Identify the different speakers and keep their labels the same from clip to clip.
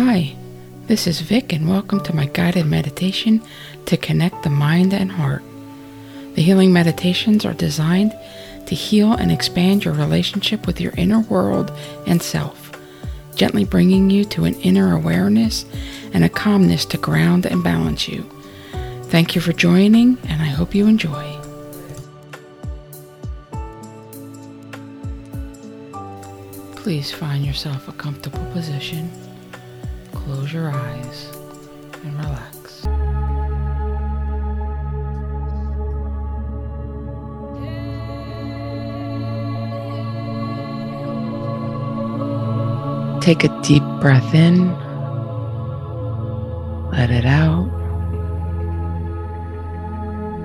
Speaker 1: Hi, this is Vic, and welcome to my guided meditation to connect the mind and heart. The healing meditations are designed to heal and expand your relationship with your inner world and self, gently bringing you to an inner awareness and a calmness to ground and balance you. Thank you for joining, and I hope you enjoy. Please find yourself a comfortable position. Close your eyes and relax. Take a deep breath in, let it out.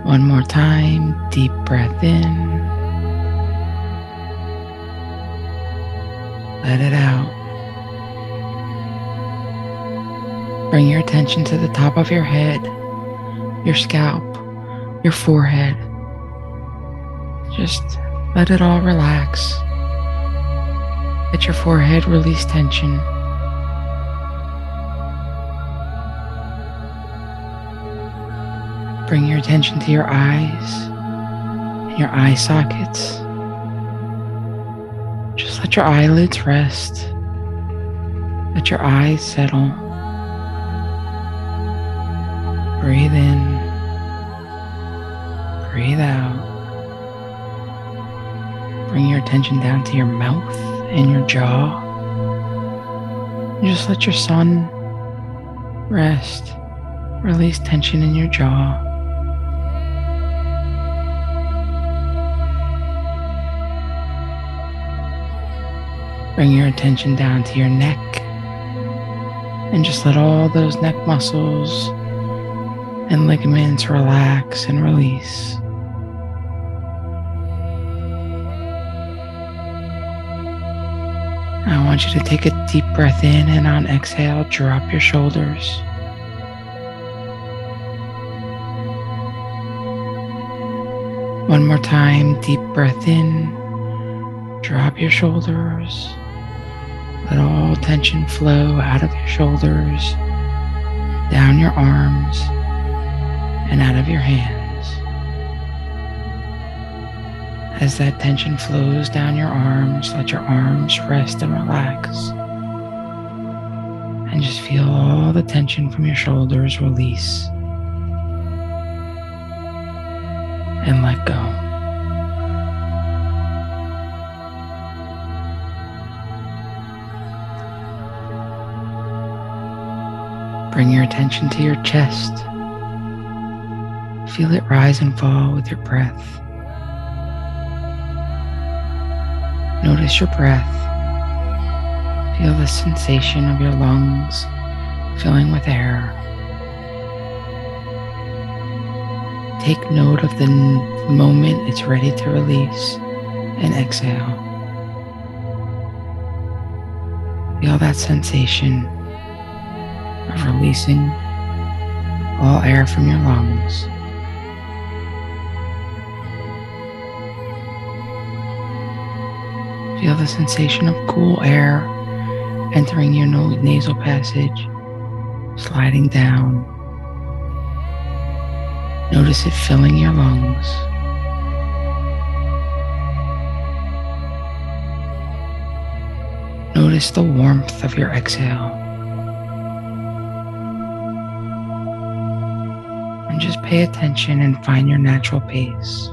Speaker 1: One more time, deep breath in, let it out. Bring your attention to the top of your head, your scalp, your forehead. Just let it all relax. Let your forehead release tension. Bring your attention to your eyes and your eye sockets. Just let your eyelids rest. Let your eyes settle. Breathe in. Breathe out. Bring your attention down to your mouth and your jaw. And just let your sun rest. Release tension in your jaw. Bring your attention down to your neck and just let all those neck muscles and ligaments relax and release. I want you to take a deep breath in and on exhale, drop your shoulders. One more time, deep breath in, drop your shoulders. Let all tension flow out of your shoulders, down your arms, and out of your hands. As that tension flows down your arms, let your arms rest and relax. And just feel all the tension from your shoulders release and let go. Bring your attention to your chest. Feel it rise and fall with your breath. Notice your breath. Feel the sensation of your lungs filling with air. Take note of the moment it's ready to release and exhale. Feel that sensation of releasing all air from your lungs. Feel the sensation of cool air entering your nasal passage, sliding down. Notice it filling your lungs. Notice the warmth of your exhale. And just pay attention and find your natural pace.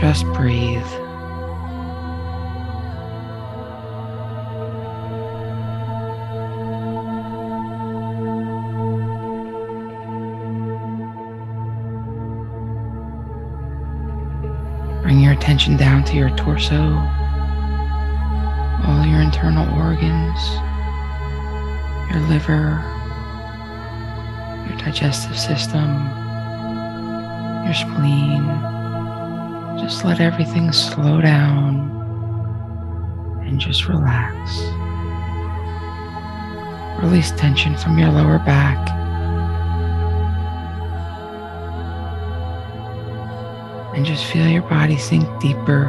Speaker 1: Just breathe. Bring your attention down to your torso, all your internal organs, your liver, your digestive system, your spleen. Just let everything slow down and just relax. Release tension from your lower back. And just feel your body sink deeper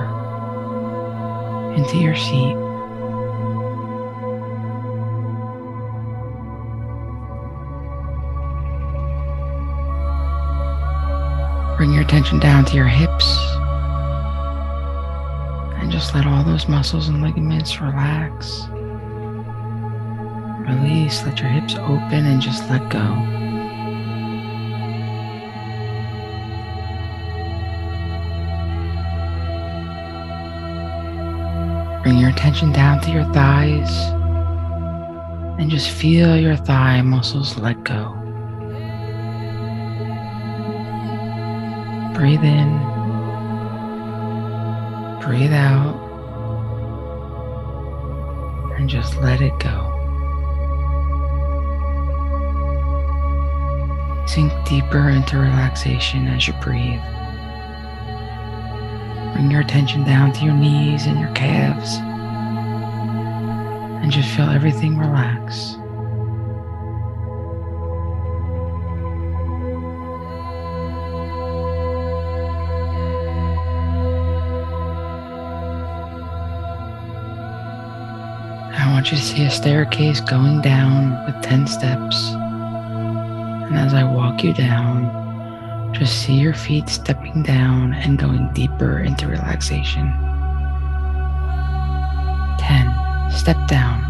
Speaker 1: into your seat. Bring your attention down to your hips just let all those muscles and ligaments relax. Release, let your hips open and just let go. Bring your attention down to your thighs and just feel your thigh muscles let go. Breathe in, breathe out, and just let it go. Sink deeper into relaxation as you breathe. Bring your attention down to your knees and your calves, and just feel everything relax. Want you to see a staircase going down with 10 steps. And as I walk you down, just see your feet stepping down and going deeper into relaxation. 10. Step down.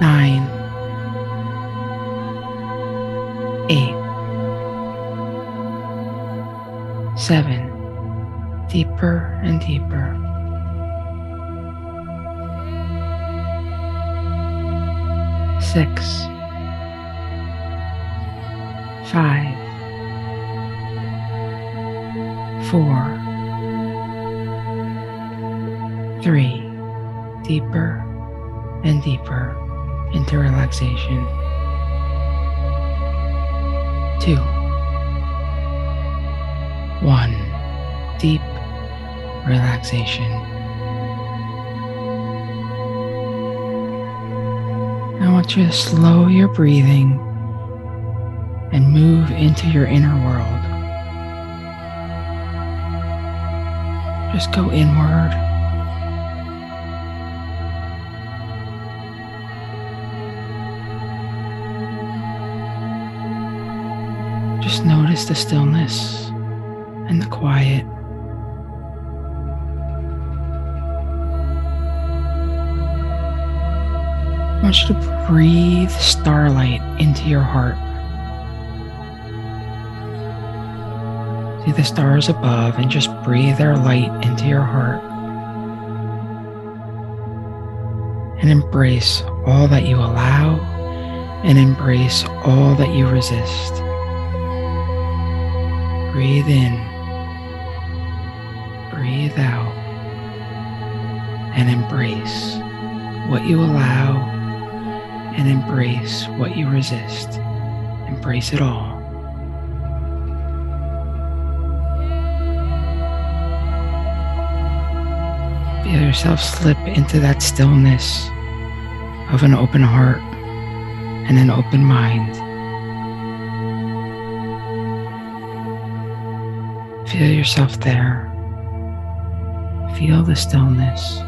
Speaker 1: 9. 8. 7 deeper and deeper. Six, five, four, three, deeper and deeper into relaxation. Two, one, deep relaxation. To slow your breathing and move into your inner world. Just go inward. Just notice the stillness and the quiet. Want you to breathe starlight into your heart. See the stars above and just breathe their light into your heart. And embrace all that you allow and embrace all that you resist. Breathe in, breathe out, and embrace what you allow and embrace what you resist. Embrace it all. Feel yourself slip into that stillness of an open heart and an open mind. Feel yourself there. Feel the stillness.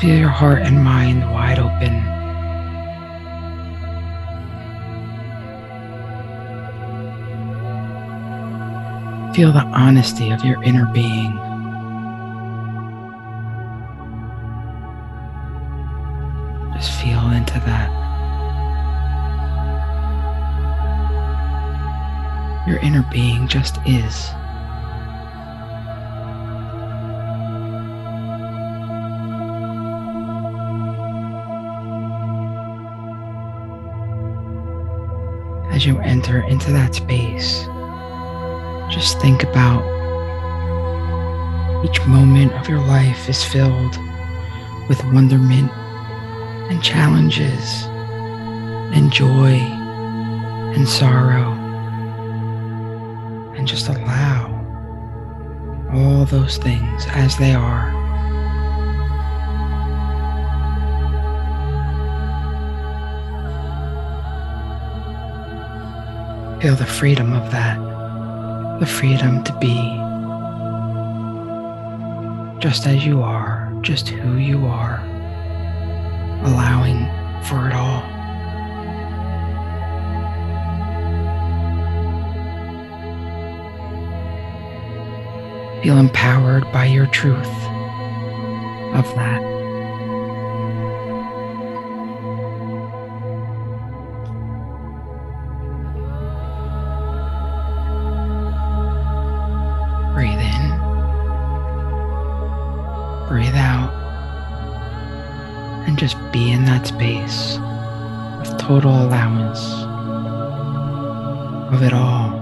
Speaker 1: Feel your heart and mind wide open. Feel the honesty of your inner being. Just feel into that. Your inner being just is. You enter into that space, just think about each moment of your life is filled with wonderment and challenges and joy and sorrow. And just allow all those things as they are. Feel the freedom of that. the freedom to be just as you are, just who you are, allowing for it all. Feel empowered by your truth of that. And just be in that space with total allowance of it all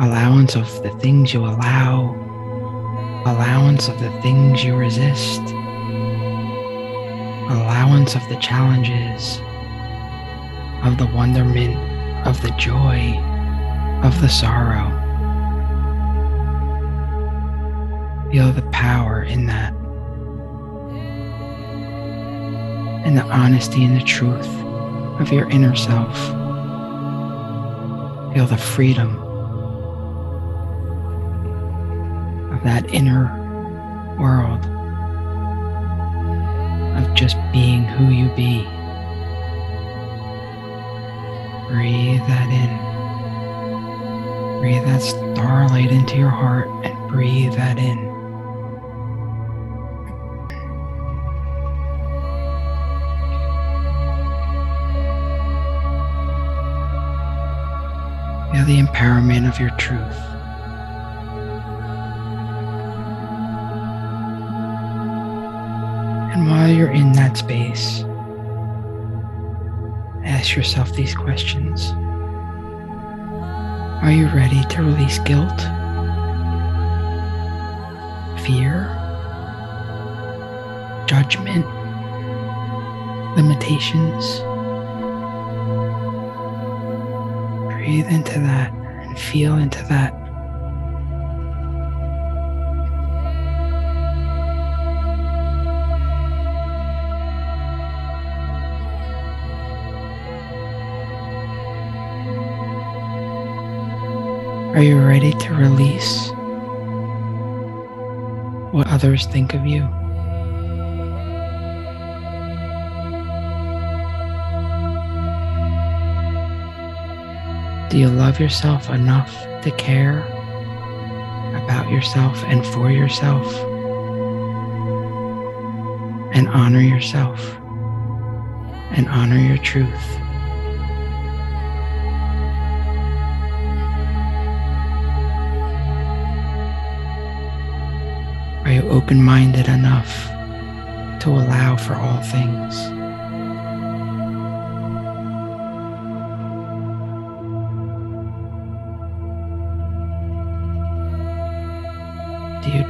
Speaker 1: allowance of the things you allow, allowance of the things you resist, allowance of the challenges, of the wonderment, of the joy, of the sorrow. Feel the power in that. And the honesty and the truth of your inner self. Feel the freedom of that inner world of just being who you be. Breathe that in. Breathe that starlight into your heart and breathe that in. The empowerment of your truth. And while you're in that space, ask yourself these questions Are you ready to release guilt, fear, judgment, limitations? Breathe into that and feel into that. Are you ready to release what others think of you? Do you love yourself enough to care about yourself and for yourself? And honor yourself and honor your truth. Are you open minded enough to allow for all things?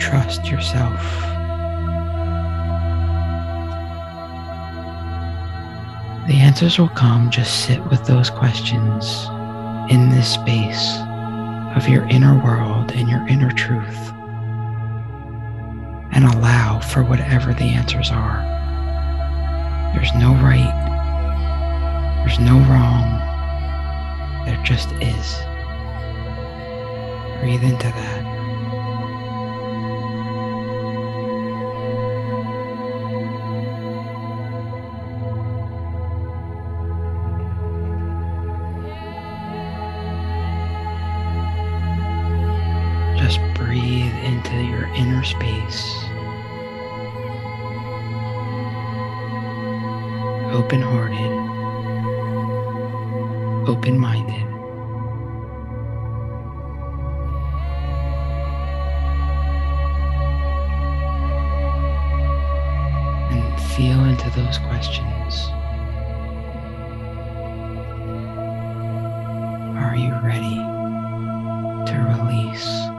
Speaker 1: Trust yourself? The answers will come. Just sit with those questions in this space of your inner world and your inner truth and allow for whatever the answers are. There's no right, there's no wrong, there just is. Breathe into that. Inner space. Open hearted, open minded. And feel into those questions. Are you ready to release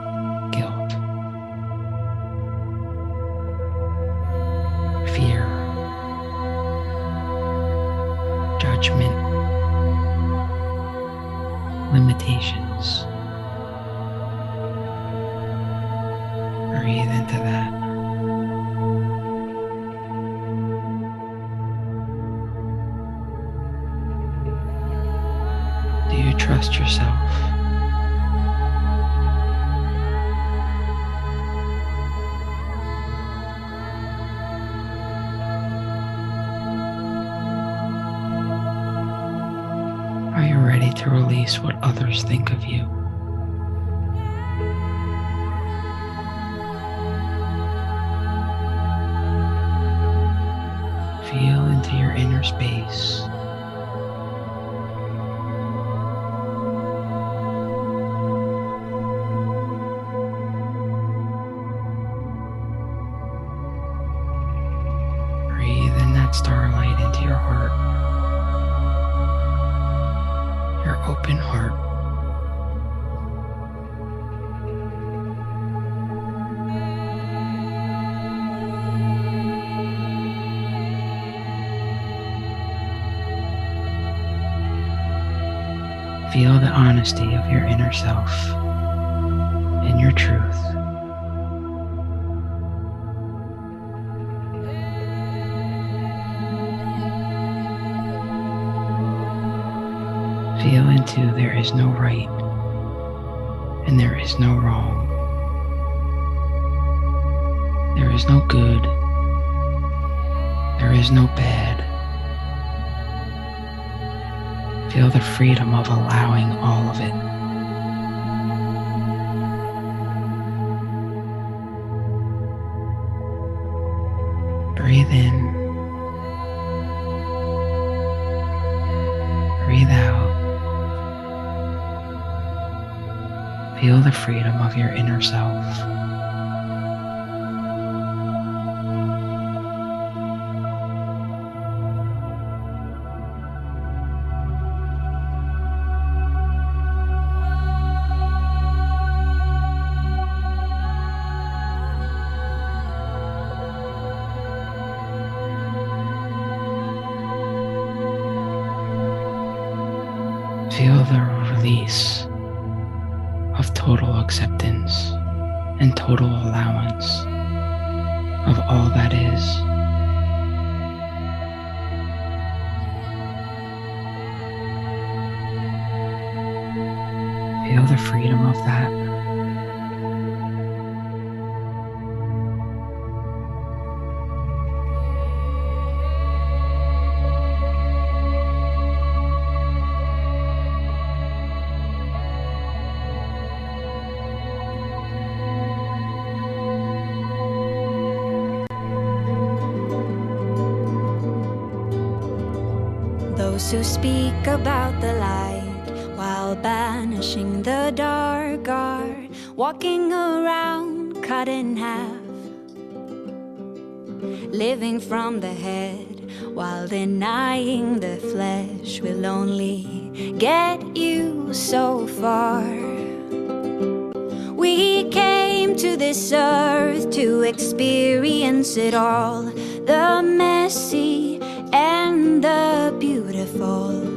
Speaker 1: ready to release what others think of you. Feel into your inner space. Feel the honesty of your inner self and your truth. Feel into there is no right and there is no wrong. There is no good. There is no bad. Feel the freedom of allowing all of it. Breathe in. Breathe out. Feel the freedom of your inner self. Feel the freedom of that.
Speaker 2: Those who speak about walking around cut in half, living from the head while denying the flesh will only get you so far. We came to this earth to experience it all the messy and the beautiful.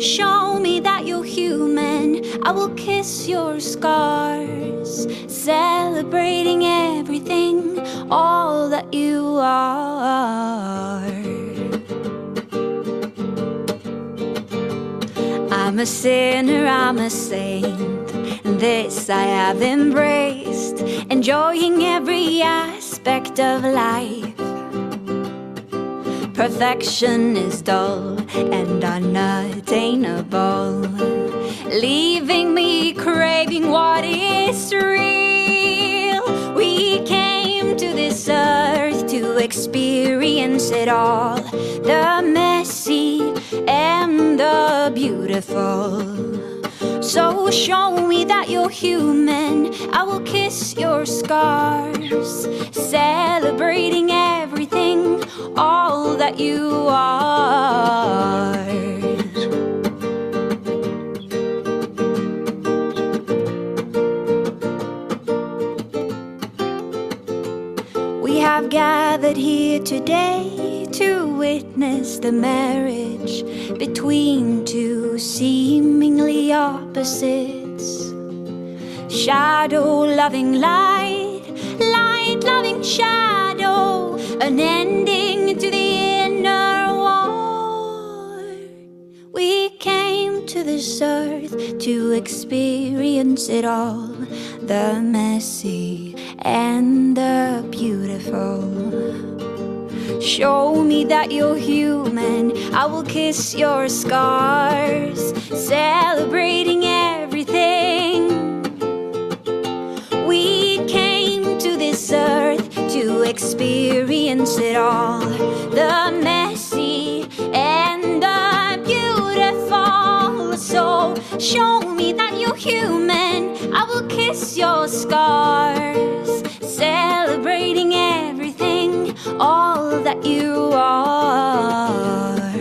Speaker 2: Show me that you're human, I will kiss your scars, celebrating everything, all that you are. I'm a sinner, I'm a saint. and This I have embraced, enjoying every aspect of life. Perfection is dull and unattainable, leaving me craving what is real. We came to this earth to experience it all the messy and the beautiful. So show me that you're human. I will kiss your scars, celebrating everything, all that you are. Gathered here today to witness the marriage between two seemingly opposites. Shadow loving light, light loving shadow, an ending to the inner war. We came to this earth to experience it all the messy and the beautiful. Show me that you're human. I will kiss your scars, celebrating everything. We came to this earth to experience it all the messy and the beautiful. So, show me that you're human. I will kiss your scars, all that you are.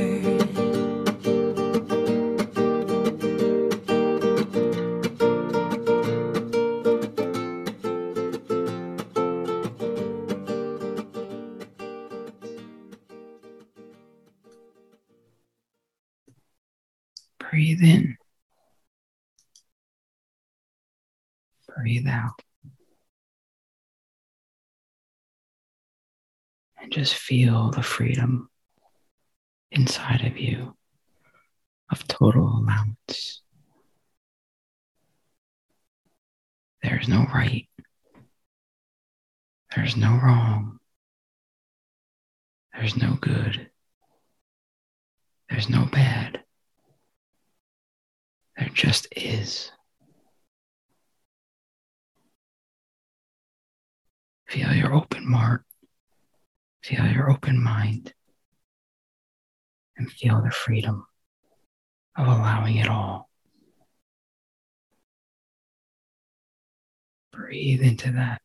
Speaker 1: Breathe in. Breathe out. And just feel the freedom inside of you of total allowance. There's no right. There's no wrong. There's no good. There's no bad. There just is. Feel your open heart. Feel your open mind. And feel the freedom of allowing it all. Breathe into that.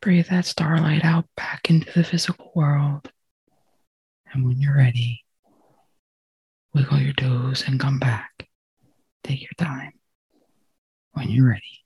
Speaker 1: Breathe that starlight out back into the physical world. And when you're ready, wiggle your toes and come back. Take your time when you're ready.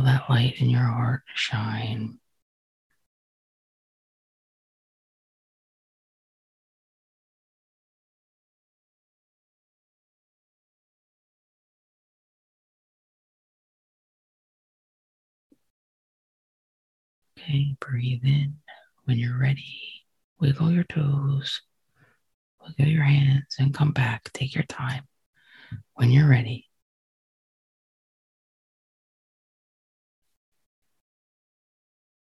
Speaker 1: That light in your heart shine. Okay, breathe in. When you're ready, wiggle your toes, wiggle your hands, and come back. Take your time. When you're ready,